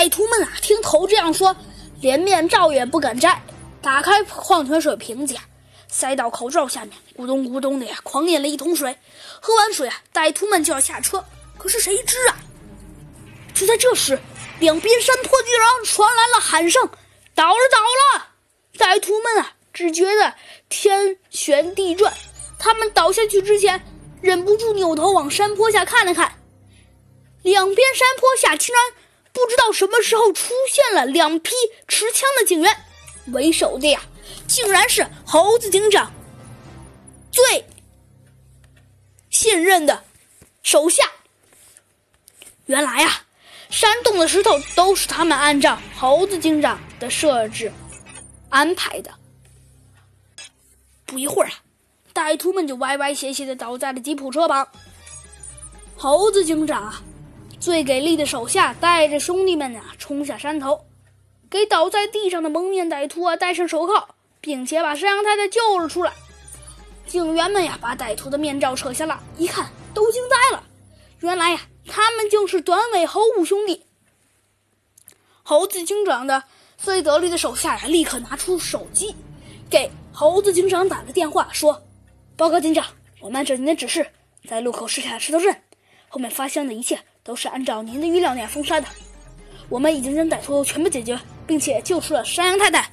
歹徒们啊，听头这样说，连面罩也不敢摘，打开矿泉水瓶子，塞到口罩下面，咕咚咕咚的呀，狂饮了一桶水。喝完水啊，歹徒们就要下车，可是谁知啊，就在这时，两边山坡居然传来了喊声：“倒了，倒了！”歹徒们啊，只觉得天旋地转。他们倒下去之前，忍不住扭头往山坡下看了看，两边山坡下竟然不知道什么时候出现了两批持枪的警员，为首的呀，竟然是猴子警长最信任的手下。原来呀，山洞的石头都是他们按照猴子警长的设置安排的。不一会儿啊。歹徒们就歪歪斜斜的倒在了吉普车旁。猴子警长啊，最给力的手下带着兄弟们啊冲下山头，给倒在地上的蒙面歹徒啊戴上手铐，并且把山羊太太救了出来。警员们呀把歹徒的面罩扯下了，一看都惊呆了，原来呀他们就是短尾猴五兄弟。猴子警长的最得力的手下呀立刻拿出手机，给猴子警长打了电话说。报告警长，我们按照您的指示，在路口设下了石头阵，后面发现的一切都是按照您的预料那样封杀的。我们已经将歹徒全部解决，并且救出了山羊太太。